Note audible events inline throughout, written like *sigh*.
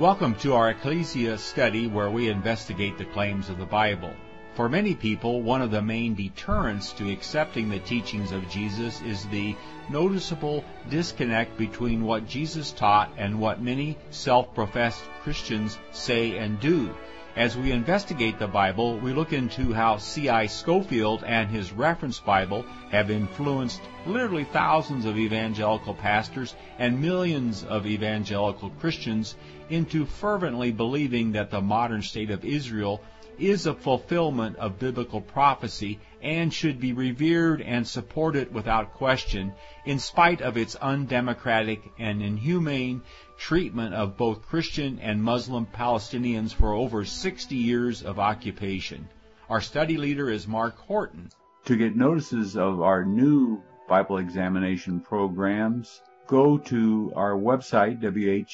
Welcome to our Ecclesia study where we investigate the claims of the Bible. For many people, one of the main deterrents to accepting the teachings of Jesus is the noticeable disconnect between what Jesus taught and what many self-professed Christians say and do. As we investigate the Bible, we look into how C.I. Scofield and his reference Bible have influenced literally thousands of evangelical pastors and millions of evangelical Christians into fervently believing that the modern state of Israel is a fulfillment of biblical prophecy and should be revered and supported without question, in spite of its undemocratic and inhumane treatment of both Christian and Muslim Palestinians for over 60 years of occupation. Our study leader is Mark Horton. To get notices of our new Bible examination programs, go to our website, whtt.org,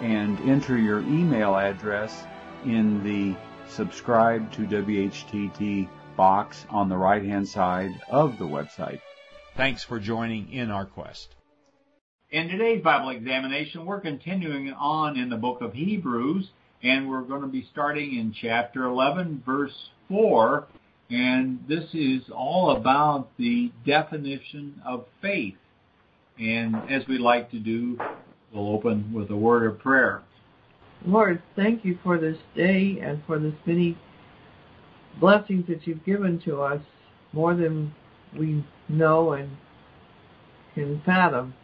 and enter your email address in the subscribe to WHTT box on the right hand side of the website. Thanks for joining in our quest. In today's Bible examination, we're continuing on in the book of Hebrews, and we're going to be starting in chapter 11, verse 4, and this is all about the definition of faith. And as we like to do, we'll open with a word of prayer. Lord, thank you for this day and for this many blessings that you've given to us, more than we know and can fathom.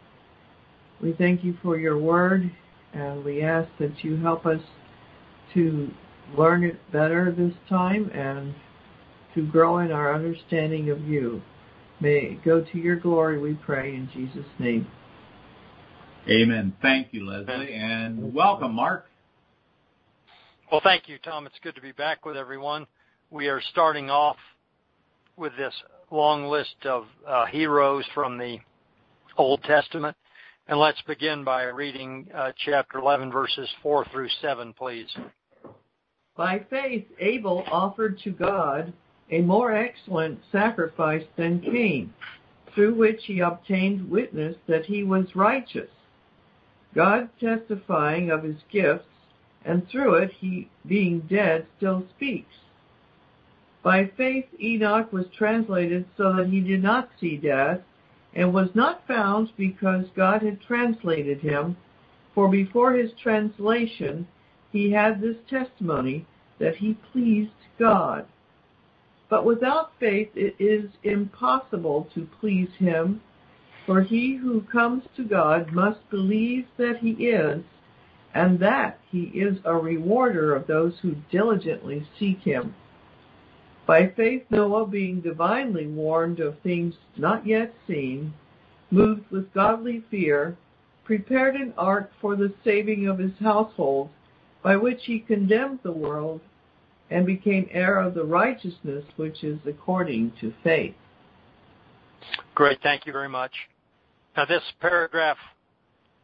We thank you for your word, and we ask that you help us to learn it better this time and to grow in our understanding of you. May it go to your glory, we pray, in Jesus' name. Amen. Thank you, Leslie, and welcome, Mark. Well, thank you, Tom. It's good to be back with everyone. We are starting off with this long list of uh, heroes from the Old Testament. And let's begin by reading uh, chapter 11, verses 4 through 7, please. By faith, Abel offered to God a more excellent sacrifice than Cain, through which he obtained witness that he was righteous, God testifying of his gifts and through it he, being dead, still speaks. By faith Enoch was translated so that he did not see death, and was not found because God had translated him, for before his translation he had this testimony that he pleased God. But without faith it is impossible to please him, for he who comes to God must believe that he is, and that he is a rewarder of those who diligently seek him. By faith Noah, being divinely warned of things not yet seen, moved with godly fear, prepared an ark for the saving of his household, by which he condemned the world, and became heir of the righteousness which is according to faith. Great, thank you very much. Now this paragraph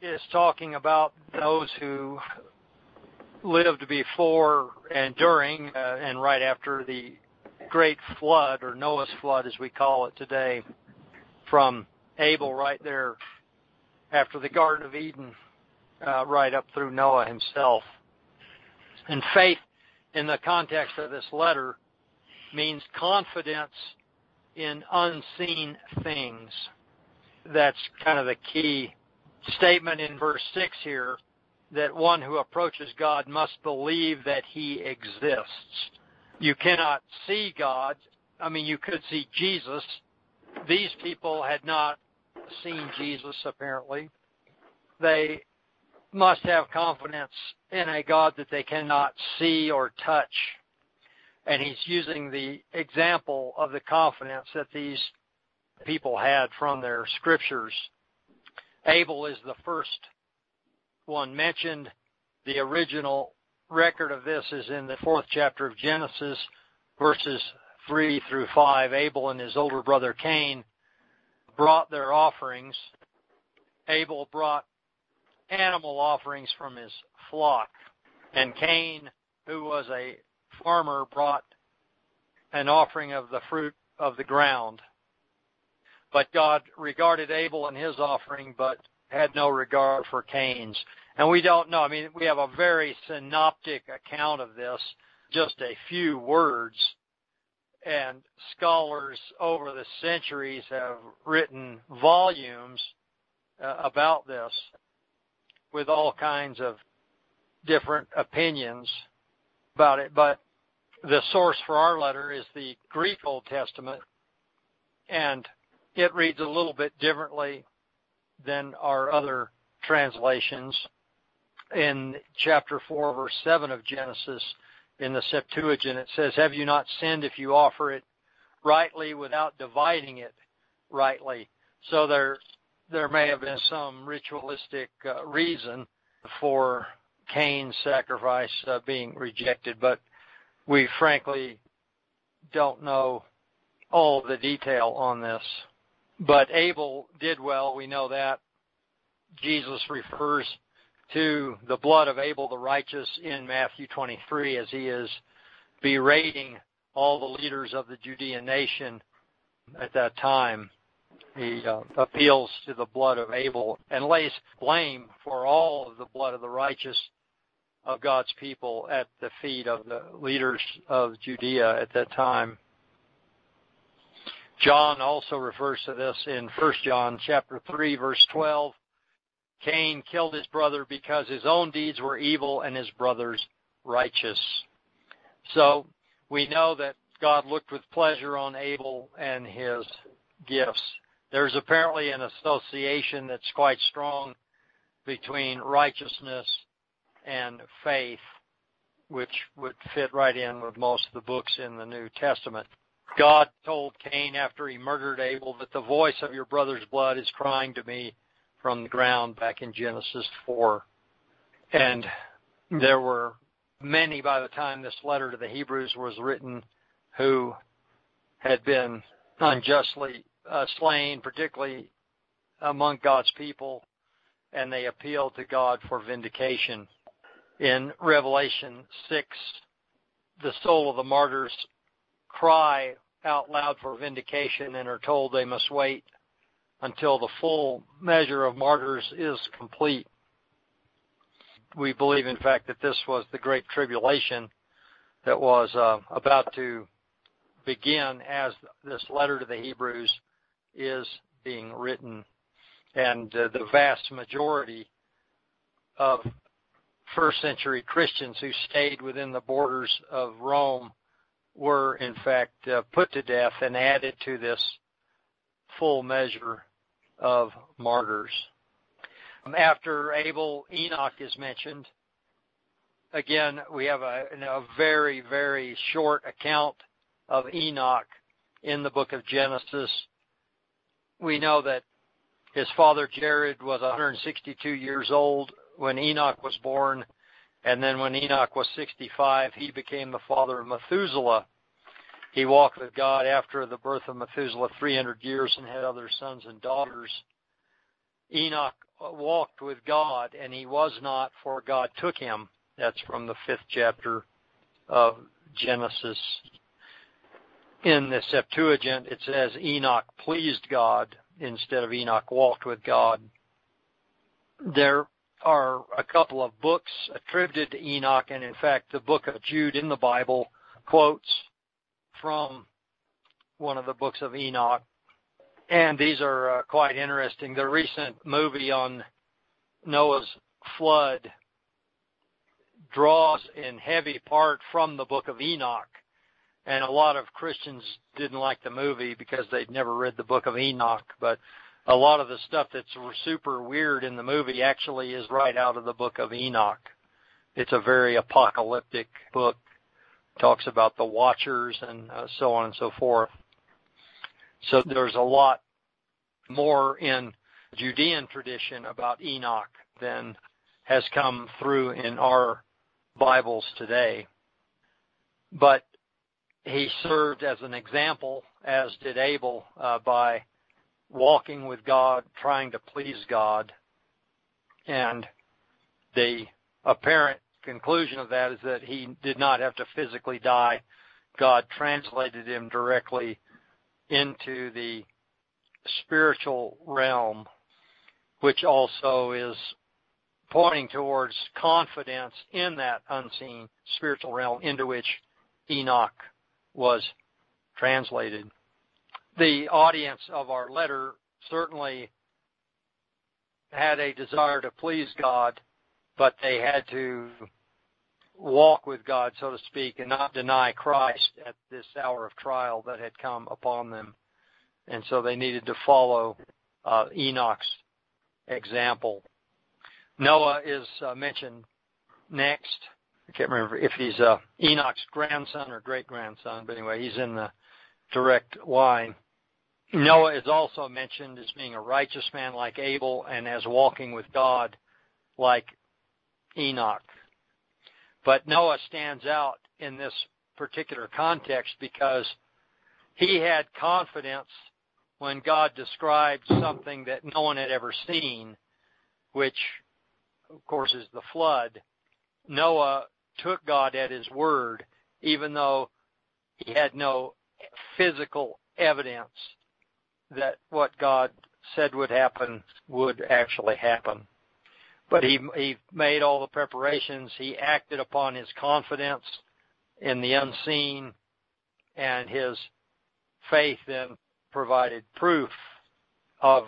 is talking about those who lived before and during uh, and right after the great flood or Noah's flood as we call it today from Abel right there after the Garden of Eden uh, right up through Noah himself. And faith in the context of this letter means confidence in unseen things. That's kind of the key statement in verse 6 here that one who approaches God must believe that he exists. You cannot see God. I mean, you could see Jesus. These people had not seen Jesus, apparently. They must have confidence in a God that they cannot see or touch. And he's using the example of the confidence that these people had from their scriptures Abel is the first one mentioned. The original record of this is in the fourth chapter of Genesis, verses 3 through 5. Abel and his older brother Cain brought their offerings. Abel brought animal offerings from his flock, and Cain, who was a farmer, brought an offering of the fruit of the ground. But God regarded Abel and his offering, but had no regard for Cain's. And we don't know. I mean, we have a very synoptic account of this, just a few words. And scholars over the centuries have written volumes uh, about this with all kinds of different opinions about it. But the source for our letter is the Greek Old Testament, and it reads a little bit differently than our other translations. In chapter 4, verse 7 of Genesis, in the Septuagint, it says, Have you not sinned if you offer it rightly without dividing it rightly? So there, there may have been some ritualistic uh, reason for Cain's sacrifice uh, being rejected, but we frankly don't know all the detail on this. But Abel did well, we know that. Jesus refers to the blood of Abel the righteous in Matthew 23 as he is berating all the leaders of the Judean nation at that time. He uh, appeals to the blood of Abel and lays blame for all of the blood of the righteous of God's people at the feet of the leaders of Judea at that time. John also refers to this in 1 John chapter 3 verse 12. Cain killed his brother because his own deeds were evil and his brother's righteous. So we know that God looked with pleasure on Abel and his gifts. There's apparently an association that's quite strong between righteousness and faith, which would fit right in with most of the books in the New Testament. God told Cain after he murdered Abel that the voice of your brother's blood is crying to me from the ground back in Genesis 4. And there were many by the time this letter to the Hebrews was written who had been unjustly uh, slain, particularly among God's people, and they appealed to God for vindication in Revelation 6, the soul of the martyrs cry out loud for vindication and are told they must wait until the full measure of martyrs is complete. We believe, in fact, that this was the great tribulation that was uh, about to begin as this letter to the Hebrews is being written. And uh, the vast majority of first century Christians who stayed within the borders of Rome were in fact uh, put to death and added to this full measure of martyrs. After Abel, Enoch is mentioned. Again, we have a, a very, very short account of Enoch in the book of Genesis. We know that his father Jared was 162 years old when Enoch was born, and then when Enoch was 65, he became the father of Methuselah. He walked with God after the birth of Methuselah 300 years and had other sons and daughters. Enoch walked with God, and he was not, for God took him. That's from the fifth chapter of Genesis. In the Septuagint, it says Enoch pleased God instead of Enoch walked with God. There are a couple of books attributed to Enoch, and in fact, the book of Jude in the Bible quotes from one of the books of Enoch. And these are uh, quite interesting. The recent movie on Noah's flood draws in heavy part from the book of Enoch. And a lot of Christians didn't like the movie because they'd never read the book of Enoch, but a lot of the stuff that's super weird in the movie actually is right out of the book of Enoch. It's a very apocalyptic book. Talks about the watchers and uh, so on and so forth. So there's a lot more in Judean tradition about Enoch than has come through in our Bibles today. But he served as an example, as did Abel, uh, by walking with God, trying to please God. And the apparent conclusion of that is that he did not have to physically die. God translated him directly into the spiritual realm which also is pointing towards confidence in that unseen spiritual realm into which Enoch was translated. The audience of our letter certainly had a desire to please God, but they had to walk with God, so to speak, and not deny Christ at this hour of trial that had come upon them. And so they needed to follow uh, Enoch's example. Noah is uh, mentioned next. I can't remember if he's uh, Enoch's grandson or great grandson, but anyway, he's in the direct line. Noah is also mentioned as being a righteous man like Abel and as walking with God like Enoch. But Noah stands out in this particular context because he had confidence when God described something that no one had ever seen, which of course is the flood. Noah took God at his word, even though he had no physical evidence that what God said would happen would actually happen. But he he made all the preparations. He acted upon his confidence in the unseen, and his faith then provided proof of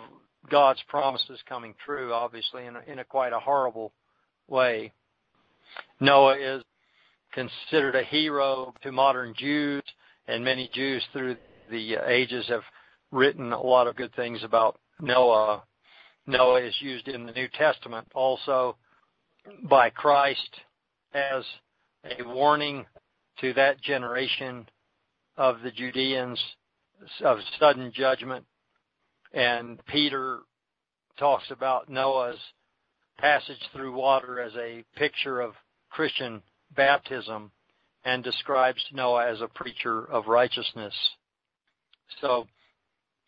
God's promises coming true. Obviously, in a, in a quite a horrible way. Noah is considered a hero to modern Jews, and many Jews through the ages have written a lot of good things about Noah. Noah is used in the New Testament also by Christ as a warning to that generation of the Judeans of sudden judgment. And Peter talks about Noah's passage through water as a picture of Christian baptism and describes Noah as a preacher of righteousness. So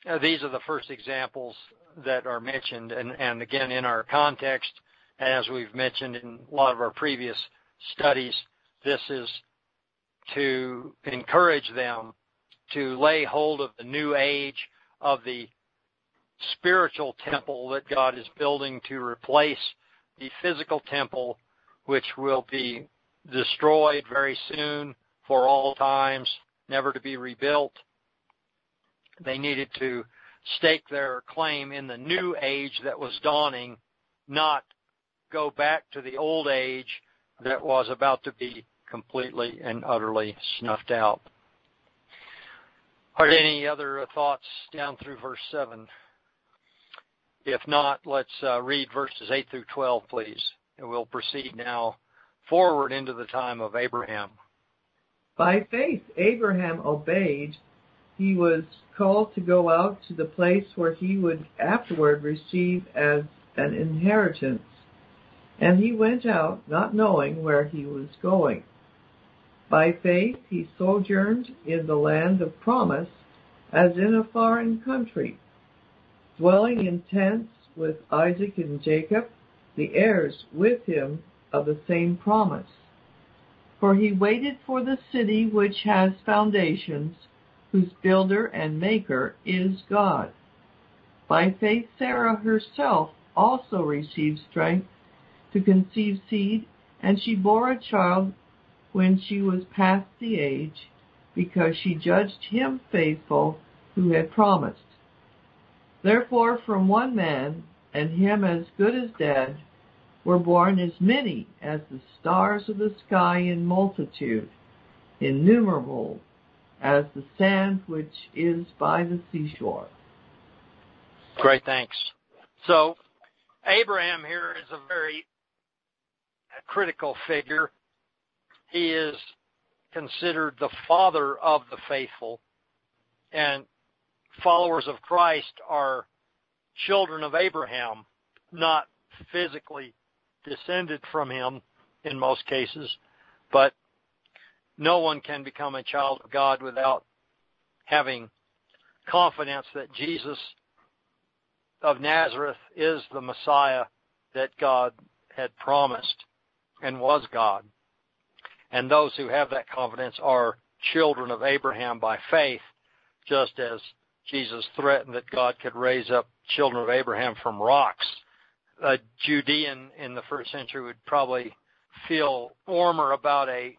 uh, these are the first examples that are mentioned, and, and again in our context, as we've mentioned in a lot of our previous studies, this is to encourage them to lay hold of the new age of the spiritual temple that God is building to replace the physical temple, which will be destroyed very soon for all times, never to be rebuilt. They needed to stake their claim in the new age that was dawning, not go back to the old age that was about to be completely and utterly snuffed out. Are there any other thoughts down through verse 7? If not, let's uh, read verses 8 through 12, please. And we'll proceed now forward into the time of Abraham. By faith, Abraham obeyed he was called to go out to the place where he would afterward receive as an inheritance. And he went out, not knowing where he was going. By faith he sojourned in the land of promise, as in a foreign country, dwelling in tents with Isaac and Jacob, the heirs with him of the same promise. For he waited for the city which has foundations, whose builder and maker is God. By faith Sarah herself also received strength to conceive seed, and she bore a child when she was past the age, because she judged him faithful who had promised. Therefore from one man, and him as good as dead, were born as many as the stars of the sky in multitude, innumerable as the sand which is by the seashore. Great, thanks. So, Abraham here is a very critical figure. He is considered the father of the faithful, and followers of Christ are children of Abraham, not physically descended from him in most cases, but no one can become a child of God without having confidence that Jesus of Nazareth is the Messiah that God had promised and was God. And those who have that confidence are children of Abraham by faith, just as Jesus threatened that God could raise up children of Abraham from rocks. a Judean in the first century would probably feel warmer about a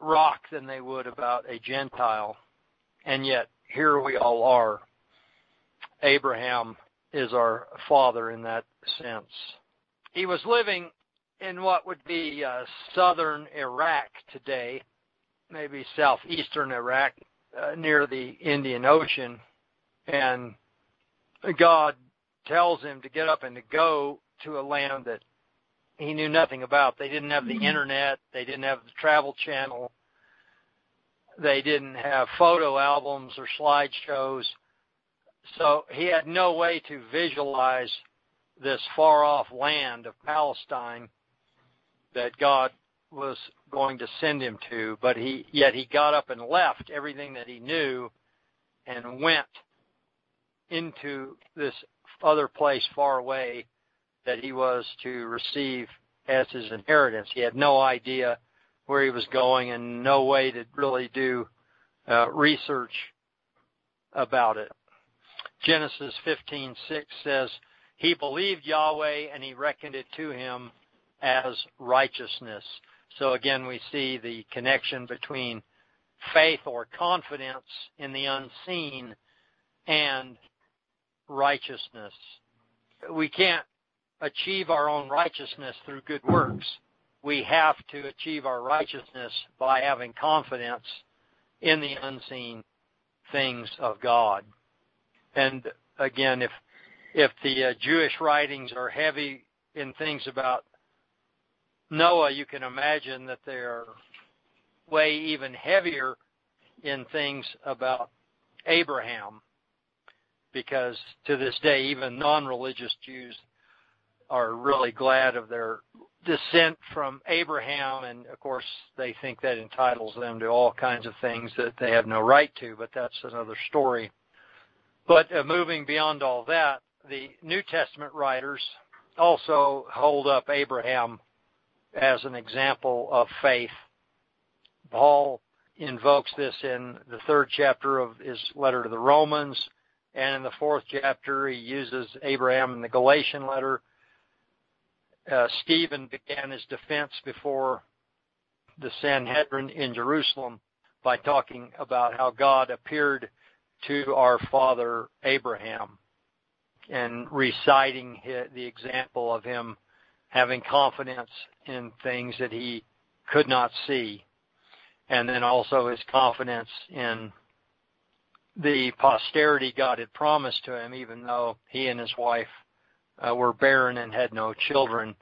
rock than they would about a Gentile. And yet, here we all are. Abraham is our father in that sense. He was living in what would be uh, southern Iraq today, maybe southeastern Iraq, uh, near the Indian Ocean, and God tells him to get up and to go to a land that he knew nothing about. They didn't have the mm-hmm. internet, they didn't have the travel channel, they didn't have photo albums or slideshows. So he had no way to visualize this far off land of Palestine that God was going to send him to, but he yet he got up and left everything that he knew and went into this other place far away that he was to receive as his inheritance. He had no idea where he was going and no way to really do uh, research about it. Genesis 15:6 says, "He believed Yahweh and he reckoned it to him as righteousness." So again, we see the connection between faith or confidence in the unseen and righteousness. We can't achieve our own righteousness through good works. We have to achieve our righteousness by having confidence in the unseen things of God. And again, if if the uh, Jewish writings are heavy in things about Noah, you can imagine that they're way even heavier in things about Abraham because to this day, even non-religious Jews are really glad of their descent from Abraham, and of course, they think that entitles them to all kinds of things that they have no right to, but that's another story. But uh, moving beyond all that, the New Testament writers also hold up Abraham as an example of faith. Paul invokes this in the third chapter of his letter to the Romans and in the fourth chapter, he uses Abraham in the Galatian letter. Uh, Stephen began his defense before the Sanhedrin in Jerusalem by talking about how God appeared to our father Abraham and reciting the example of him having confidence in things that he could not see. And then also his confidence in the posterity God had promised to him, even though he and his wife uh, were barren and had no children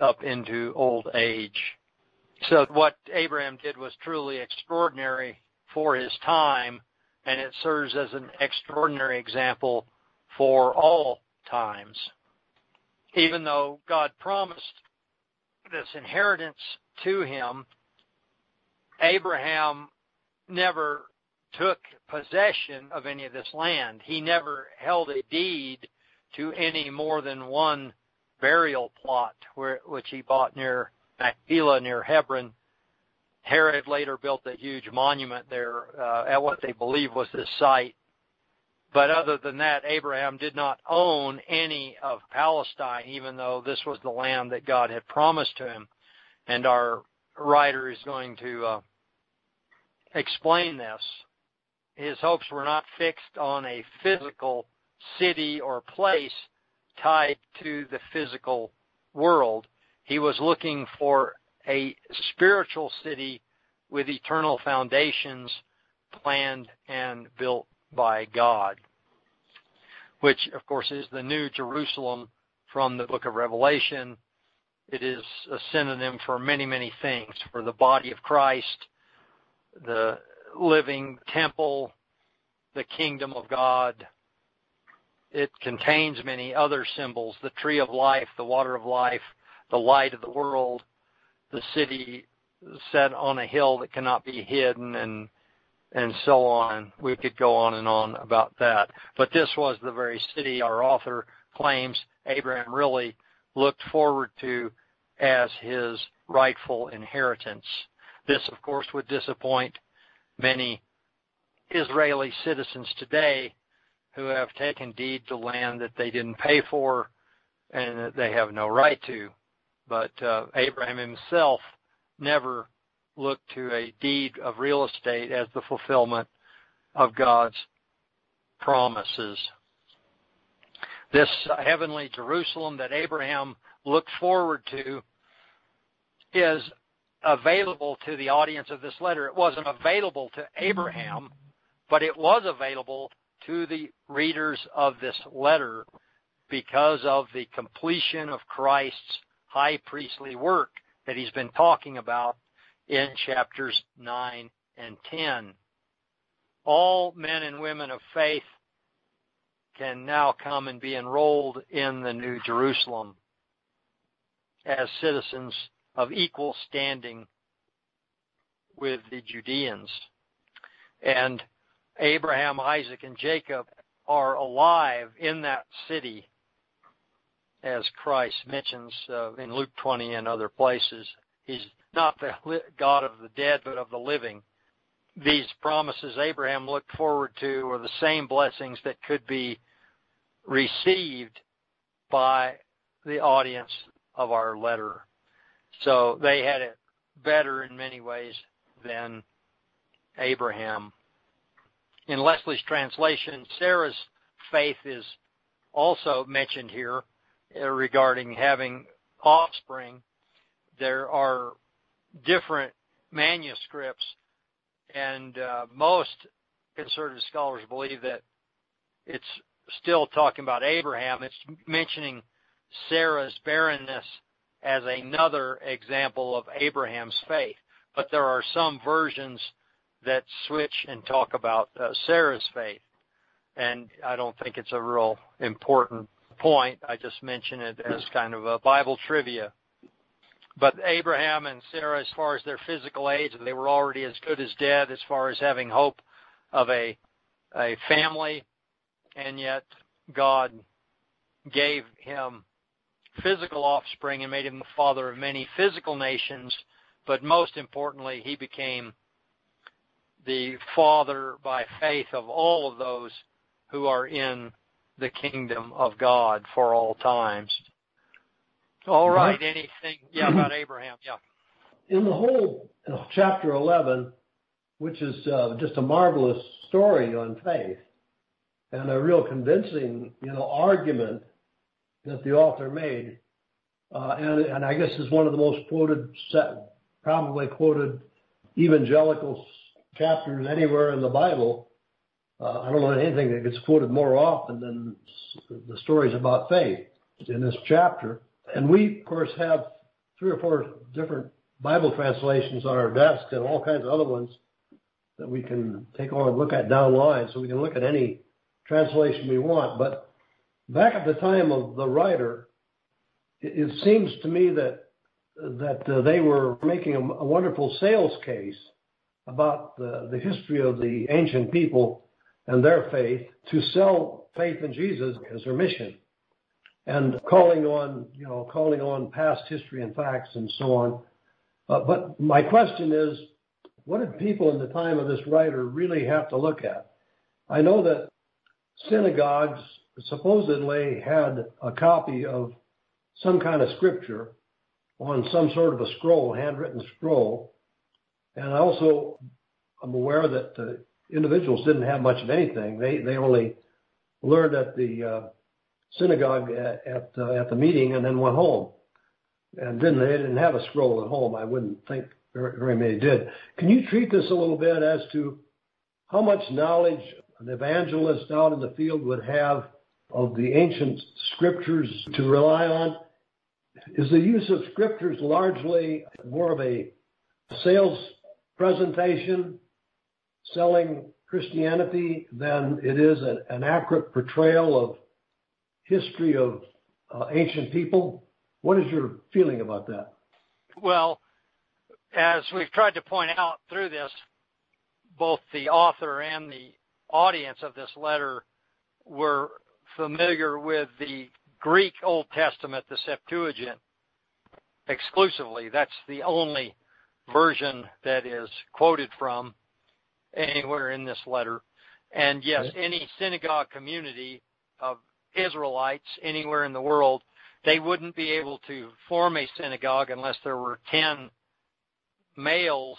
up into old age. So what Abraham did was truly extraordinary for his time, and it serves as an extraordinary example for all times. Even though God promised this inheritance to him, Abraham never took possession of any of this land. He never held a deed to any more than one burial plot where, which he bought near Machpelah near Hebron. Herod later built a huge monument there uh, at what they believe was this site. But other than that, Abraham did not own any of Palestine, even though this was the land that God had promised to him. And our writer is going to uh, explain this his hopes were not fixed on a physical city or place tied to the physical world. He was looking for a spiritual city with eternal foundations planned and built by God, which of course is the new Jerusalem from the book of Revelation. It is a synonym for many, many things, for the body of Christ, the living temple, the kingdom of God. It contains many other symbols, the tree of life, the water of life, the light of the world, the city set on a hill that cannot be hidden and and so on. We could go on and on about that. But this was the very city our author claims Abraham really looked forward to as his rightful inheritance. This, of course, would disappoint many Israeli citizens today who have taken deed to land that they didn't pay for, and that they have no right to. But uh, Abraham himself never looked to a deed of real estate as the fulfillment of God's promises. This heavenly Jerusalem that Abraham looked forward to is available to the audience of this letter. It wasn't available to Abraham, but it was available to the readers of this letter because of the completion of Christ's high priestly work that he's been talking about in chapters 9 and 10. All men and women of faith can now come and be enrolled in the New Jerusalem as citizens of equal standing with the Judeans. And Abraham, Isaac, and Jacob are alive in that city, as Christ mentions uh, in Luke 20 and other places. He's not the God of the dead, but of the living. These promises Abraham looked forward to are the same blessings that could be received by the audience of our letter. So they had it better in many ways than Abraham. In Leslie's translation, Sarah's faith is also mentioned here uh, regarding having offspring. There are different manuscripts, and uh, most conservative scholars believe that it's still talking about Abraham. It's mentioning Sarah's barrenness as another example of Abraham's faith. But there are some versions that switch and talk about uh, Sarah's faith. And I don't think it's a real important point. I just mention it as kind of a Bible trivia. But Abraham and Sarah, as far as their physical age, they were already as good as dead as far as having hope of a a family, and yet God gave him physical offspring and made him the father of many physical nations, but most importantly, he became the father by faith of all of those who are in the kingdom of God for all times. All right, anything yeah about *clears throat* Abraham? Yeah. In the whole chapter 11, which is uh, just a marvelous story on faith and a real convincing, you know, argument that the author made, uh, and, and I guess is one of the most quoted, probably quoted evangelical chapters anywhere in the Bible. Uh, I don't know anything that gets quoted more often than the stories about faith in this chapter. And we, of course, have three or four different Bible translations on our desk and all kinds of other ones that we can take on and look at down line so we can look at any translation we want. But back at the time of the writer, it, it seems to me that that uh, they were making a, a, wonderful sales case about the, the history of the ancient people and their faith to sell faith in Jesus as their mission and calling on you know calling on past history and facts and so on. Uh, but my question is, what did people in the time of this writer really have to look at? I know that synagogues supposedly had a copy of some kind of scripture on some sort of a scroll, handwritten scroll. And also, I also am aware that the individuals didn't have much of anything. They they only learned at the uh, synagogue at at, uh, at the meeting and then went home. And didn't they didn't have a scroll at home? I wouldn't think very, very many did. Can you treat this a little bit as to how much knowledge an evangelist out in the field would have of the ancient scriptures to rely on? Is the use of scriptures largely more of a sales presentation, selling Christianity, than it is an, accurate portrayal of history of uh, ancient people? What is your feeling about that? Well, as we've tried to point out through this, both the author and the audience of this letter were familiar with the Greek Old Testament, the Septuagint, exclusively. That's the only version that is quoted from anywhere in this letter. And yes, any synagogue community of Israelites anywhere in the world they wouldn't be able to form a synagogue unless there were 10 males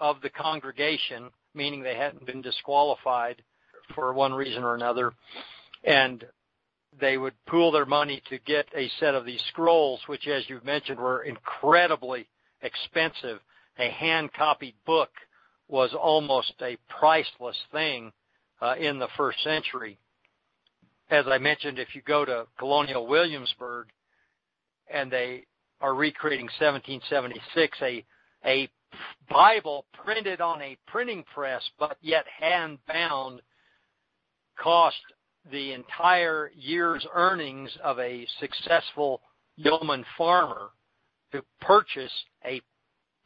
of the congregation, meaning they hadn't been disqualified for one reason or another. And they would pool their money to get a set of these scrolls, which, as you've mentioned, were incredibly expensive. A hand copied book was almost a priceless thing uh, in the first century. As I mentioned, if you go to Colonial Williamsburg and they are recreating 1776, a a Bible printed on a printing press but yet hand bound cost the entire year's earnings of a successful yeoman farmer to purchase a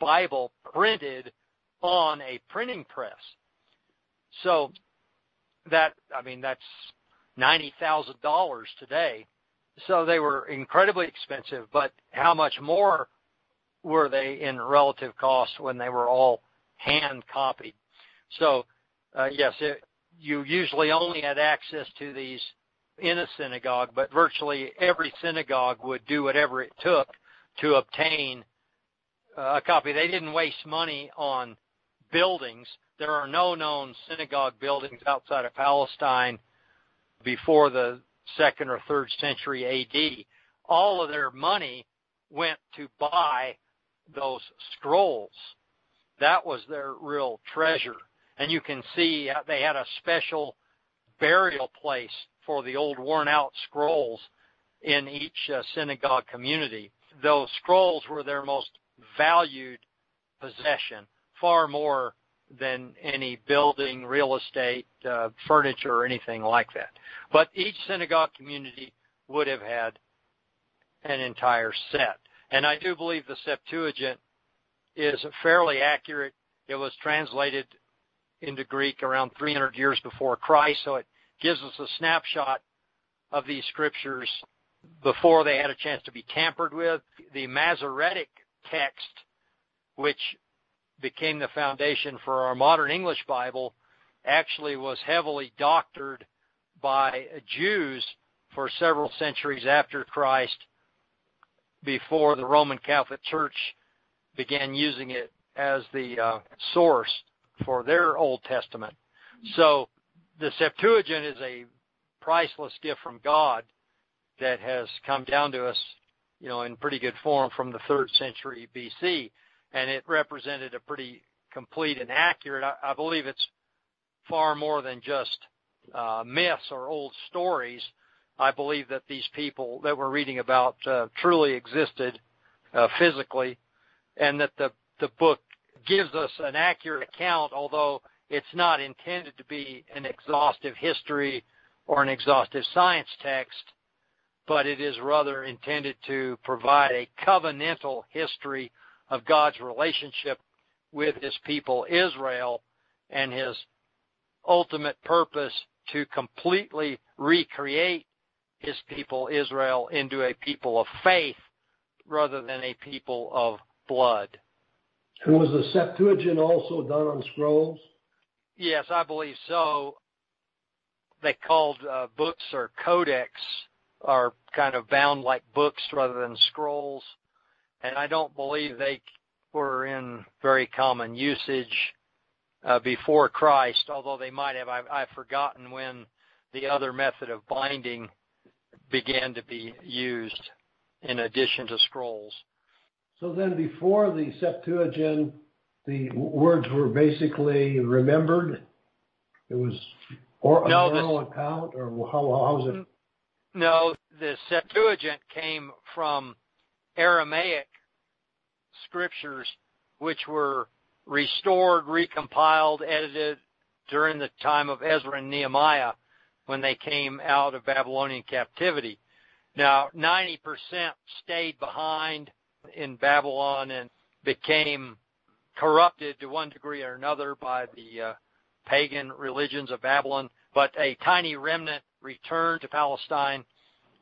Bible printed on a printing press. So that I mean that's ninety thousand dollars today. So they were incredibly expensive, but how much more were they in relative cost when they were all hand copied? So uh, yes, it, you usually only had access to these in a synagogue, but virtually every synagogue would do whatever it took to obtain uh, a copy. They didn't waste money on buildings. There are no known synagogue buildings outside of Palestine before the second or third century AD. All of their money went to buy those scrolls. That was their real treasure and you can see they had a special burial place for the old worn out scrolls in each uh, synagogue community. Those scrolls were their most valued possession, far more than any building, real estate, uh, furniture, or anything like that. But each synagogue community would have had an entire set. And I do believe the Septuagint is fairly accurate. It was translated into Greek around 300 years before Christ, so it gives us a snapshot of these scriptures before they had a chance to be tampered with. The Masoretic text, which became the foundation for our modern English Bible, actually was heavily doctored by Jews for several centuries after Christ before the Roman Catholic Church began using it as the uh, source for their Old Testament. So the Septuagint is a priceless gift from God that has come down to us, you know, in pretty good form from the third century BC, and it represented a pretty complete and accurate. I, I believe it's far more than just uh, myths or old stories. I believe that these people that we're reading about uh, truly existed uh, physically, and that the the book gives us an accurate account, although it's not intended to be an exhaustive history or an exhaustive science text, but it is rather intended to provide a covenantal history of God's relationship with his people Israel and his ultimate purpose to completely recreate his people Israel into a people of faith rather than a people of blood. And was the Septuagint also done on scrolls? Yes, I believe so. They called uh, books or codex are kind of bound like books rather than scrolls. And I don't believe they were in very common usage uh, before Christ, although they might have. I've, I've forgotten when the other method of binding began to be used in addition to scrolls. So then before the Septuagint, the words were basically remembered? It was or no, oral account, or how, how was it? No, the Septuagint came from Aramaic scriptures, which were restored, recompiled, edited during the time of Ezra and Nehemiah when they came out of Babylonian captivity. Now, 90% stayed behind in Babylon and became corrupted to one degree or another by the uh, pagan religions of Babylon, but a tiny remnant returned to Palestine,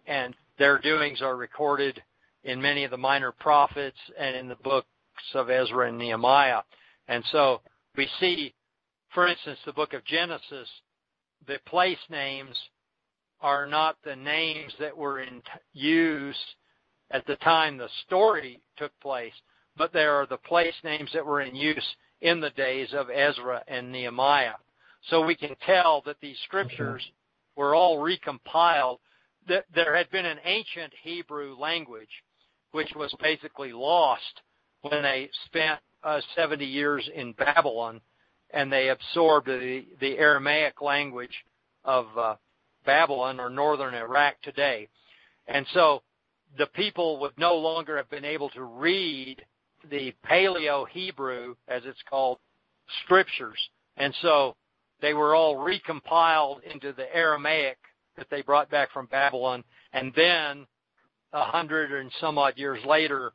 and their doings are recorded in many of the minor prophets and in the books of Ezra and Nehemiah. And so we see, for instance, the book of Genesis, the place names are not the names that were in use at the time the story took place, but they are the place names that were in use in the days of Ezra and Nehemiah. So we can tell that these scriptures were all recompiled. That there had been an ancient Hebrew language, which was basically lost when they spent uh, 70 years in Babylon, and they absorbed the, the Aramaic language of uh, Babylon or northern Iraq today. And so the people would no longer have been able to read the Paleo Hebrew, as it's called, scriptures. And so they were all recompiled into the Aramaic that they brought back from Babylon. And then a hundred and some odd years later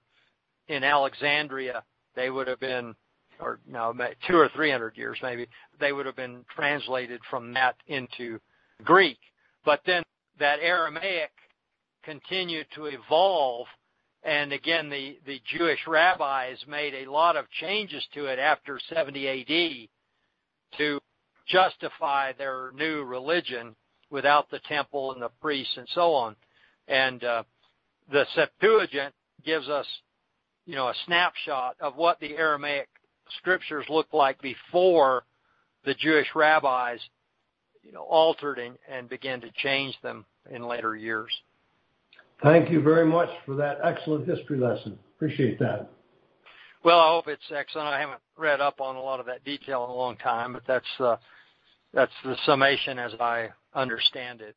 in Alexandria, they would have been, or no, two or three hundred years maybe, they would have been translated from that into Greek. But then that Aramaic continued to evolve and again the, the Jewish rabbis made a lot of changes to it after 70 AD to justify their new religion without the temple and the priests and so on. And uh, the Septuagint gives us, you know, a snapshot of what the Aramaic scriptures looked like before the Jewish rabbis, you know, altered and, and began to change them in later years. Thank you very much for that excellent history lesson. Appreciate that. Well, I hope it's excellent. I haven't read up on a lot of that detail in a long time, but that's uh, that's the summation as I understand it.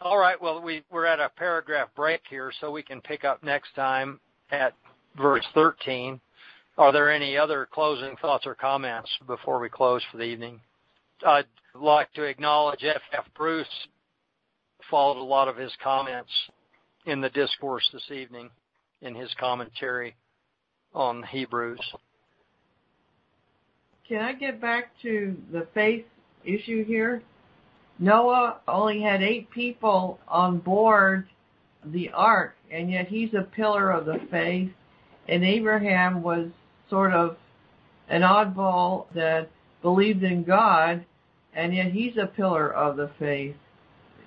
All right. Well, we we're at a paragraph break here, so we can pick up next time at verse 13. Are there any other closing thoughts or comments before we close for the evening? I'd like to acknowledge F. F. Bruce followed a lot of his comments in the discourse this evening in his commentary on Hebrews. Can I get back to the faith issue here? Noah only had eight people on board the ark, and yet he's a pillar of the faith. And Abraham was sort of an oddball that believed in God, and yet he's a pillar of the faith.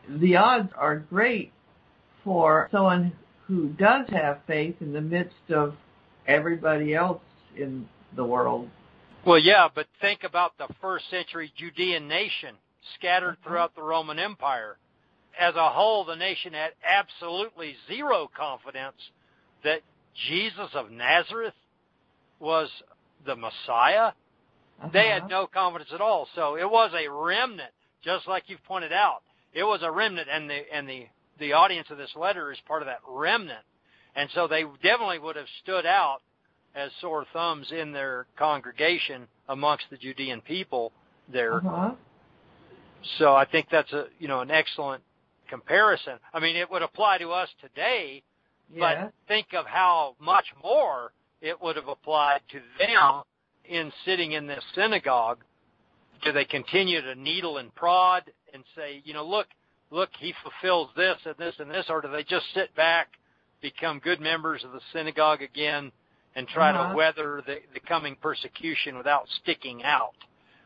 The odds are great for someone who does have faith in the midst of everybody else in the world. Well, yeah, but think about the first century Judean nation scattered uh-huh. throughout the Roman Empire. As a whole, the nation had absolutely zero confidence that Jesus of Nazareth was the Messiah. Uh-huh. They had no confidence at all. So it was a remnant, just like you've pointed out. It was a remnant, and the and the the audience of this letter is part of that remnant. And so they definitely would have stood out as sore thumbs in their congregation amongst the Judean people there. Uh-huh. So I think that's a you know an excellent comparison. I mean, it would apply to us today, yeah. but think of how much more it would have applied to them in sitting in this synagogue. Do they continue to needle and prod and say, you know, look, look, he fulfills this and this and this, or do they just sit back, become good members of the synagogue again, and try uh-huh. to weather the, the coming persecution without sticking out?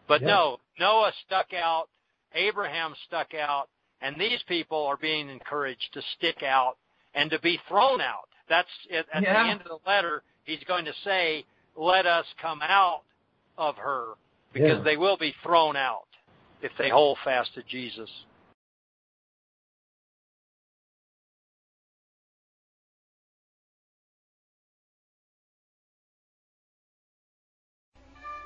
But no, Noah stuck out, Abraham stuck out, and these people are being encouraged to stick out and to be thrown out. That's at, at yeah. the end of the letter. He's going to say, "Let us come out of her," because yeah. they will be thrown out if they hold fast to Jesus.